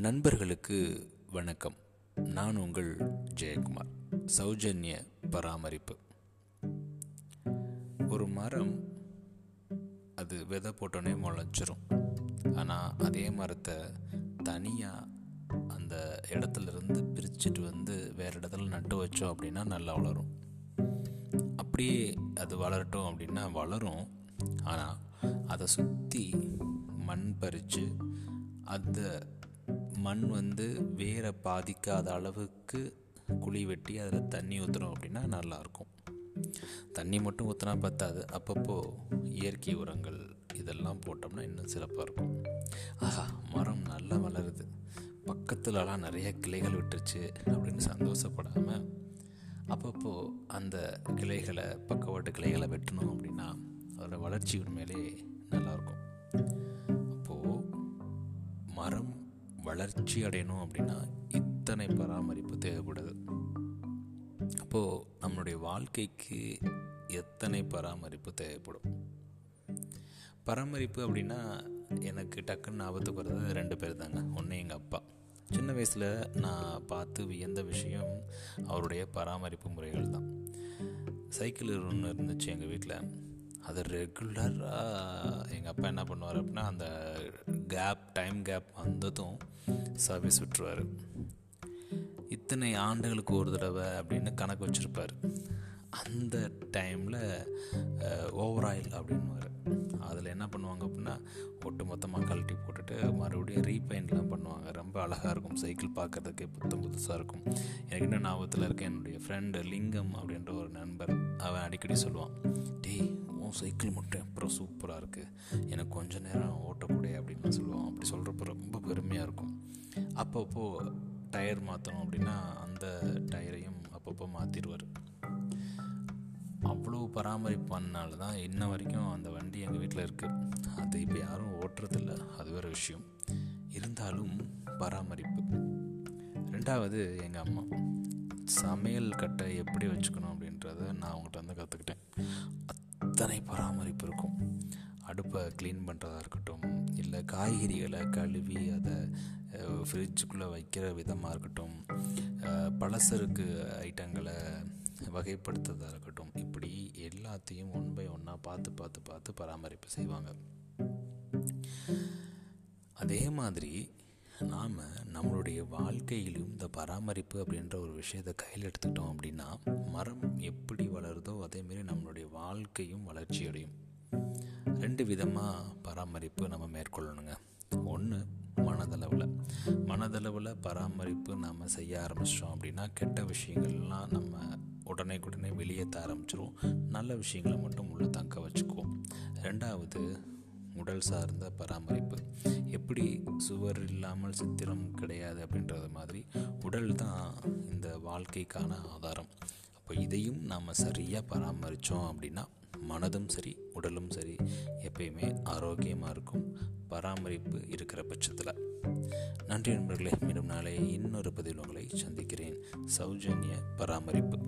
நண்பர்களுக்கு வணக்கம். நான் உங்கள் ஜெயக்குமார். சௌஜன்ய பராமரிப்பு. ஒரு மரம் அது விதை போட்டோன்னே முளைச்சிரும் ஆனால் அதே மரத்தை தனியாக அந்த இடத்துல இருந்து பிரிச்சுட்டு வந்து வேறு இடத்துல நட்டு வச்சோம் அப்படின்னா நல்லா வளரும். அப்படியே அது வளரட்டும் அப்படின்னா வளரும். ஆனால் அதை சுற்றி மண் பறித்து அந்த மண் வந்து வேரை பாதிக்காத அளவுக்கு குழி வெட்டி அதில் தண்ணி ஊற்றுறோம் அப்படின்னா நல்லாயிருக்கும். தண்ணி மட்டும் ஊற்றினா பத்தாது. அப்பப்போ இயற்கை உரங்கள் இதெல்லாம் போட்டோம்னா இன்னும் சிறப்பாக இருக்கும். ஆஹா மரம் நல்லா வளருது. பக்கத்துலலாம் நிறைய கிளைகள் விட்டுருச்சு அப்படின்னு சந்தோஷப்படாமல் அப்பப்போ அந்த கிளைகளை பக்கவாட்டு கிளைகளை வெட்டணும் அப்படின்னா அதோடய வளர்ச்சி உண்மையிலே நல்லாயிருக்கும். வளர்ச்சி அடையணும் அப்படின்னா இத்தனை பராமரிப்பு தேவைப்படுது. அப்போது நம்மளுடைய வாழ்க்கைக்கு எத்தனை பராமரிப்பு தேவைப்படும்? பராமரிப்பு அப்படின்னா எனக்கு டக்குன்னு ஞாபகத்துக்கு வர்றது ரெண்டு பேர் தாங்க. ஒன்று எங்கள் அப்பா. சின்ன வயசில் நான் பார்த்து வியந்த விஷயம் அவருடைய பராமரிப்பு முறைகள் தான். சைக்கிள் ஒன்று இருந்துச்சு எங்கள் வீட்டில் அது ரெகுலராக எங்கள் அப்பா என்ன பண்ணுவார் அப்படின்னா அந்த கேப் டைம் கேப் வந்ததும் சர்வீஸ் விட்டுருவார். இத்தனை ஆண்டுகளுக்கு ஒரு தடவை அப்படின்னு கணக்கு வச்சுருப்பார். அந்த டைமில் ஓவர் ஆயில் அப்படின்வார் அதில் என்ன பண்ணுவாங்க அப்படின்னா ஒட்டு மொத்தமாக கழட்டி போட்டுட்டு மறுபடியும் ரீபெயிண்ட்லாம் பண்ணுவாங்க. ரொம்ப அழகாக இருக்கும். சைக்கிள் பார்க்குறதுக்கே புத்தம் புதுசாக இருக்கும். எனக்கு இன்னும் ஞாபகத்தில் இருக்க. என்னுடைய ஃப்ரெண்டு லிங்கம் அப்படின்ற ஒரு நண்பர் அவன் அடிக்கடி சொல்லுவான் டே சைக்கிள் மட்டும் அப்புறம் சூப்பராக இருக்குது எனக்கு கொஞ்ச நேரம் ஓட்டக்கூடிய அப்படின்னு சொல்லுவோம் அப்படி சொல்கிறப்ப ரொம்ப பெருமையாக இருக்கும். அப்பப்போ டயர் மாற்றணும் அப்படின்னா அந்த டயரையும் அப்பப்போ மாற்றிடுவார் அவ்வளோ பராமரிப்பு பண்ணனால தான் இன்ன வரைக்கும் அந்த வண்டி எங்கள் வீட்டில் இருக்குது அது இப்போ யாரும் ஓட்டுறதில்ல. அது வேறு விஷயம். இருந்தாலும் பராமரிப்பு. ரெண்டாவது எங்கள் அம்மா. சமையல் கட்டை எப்படி வச்சுக்கணும் அப்படின்றத நான் அத்தனை பராமரிப்பு இருக்கும் அடுப்பை க்ளீன் பண்ணுறதா இருக்கட்டும் இல்லை காய்கறிகளை கழுவி அதை ஃப்ரிட்ஜுக்குள்ளே வைக்கிற விதமாக இருக்கட்டும் பலசருக்கு ஐட்டங்களை வகைப்படுத்துறதாக இருக்கட்டும் இப்படி எல்லாத்தையும் ஒன் பை ஒன்னாக பார்த்து பார்த்து பார்த்து பராமரிப்பு செய்வாங்க. அதே மாதிரி நாம் நம்மளுடைய வாழ்க்கையிலும் இந்த பராமரிப்பு அப்படின்ற ஒரு விஷயத்தை கையில் எடுத்துக்கிட்டோம் அப்படின்னா மரம் எப்படி வளருதோ அதேமாரி நம்மளுடைய வாழ்க்கையும் வளர்ச்சி அடையும். ரெண்டு விதமாக பராமரிப்பு நம்ம மேற்கொள்ளணுங்க. ஒன்று மனதளவில். மனதளவில் பராமரிப்பு நாம் செய்ய ஆரம்பிச்சிட்டோம் அப்படின்னா கெட்ட விஷயங்கள்லாம் நம்ம உடனே உடனே வெளியேற்ற ஆரம்பிச்சிரும். நல்ல விஷயங்களை மட்டும் உள்ளே தங்க வச்சுக்குவோம். ரெண்டாவது உடல் சார்ந்த பராமரிப்பு. எப்படி சுவர் இல்லாமல் சித்திரம் கிடையாது அப்படின்றது மாதிரி உடல் தான் இந்த வாழ்க்கைக்கான ஆதாரம். அப்போ இதையும் நாம் சரியாக பராமரித்தோம் அப்படின்னா மனதும் சரி உடலும் சரி எப்பயுமே ஆரோக்கியமாக இருக்கும். பராமரிப்பு இருக்கிற பட்சத்தில். நன்றி நண்பர்களே மீண்டும் நாளை இன்னொரு பதிவில் உங்களை சந்திக்கிறேன். சௌஜன்ய பராமரிப்பு.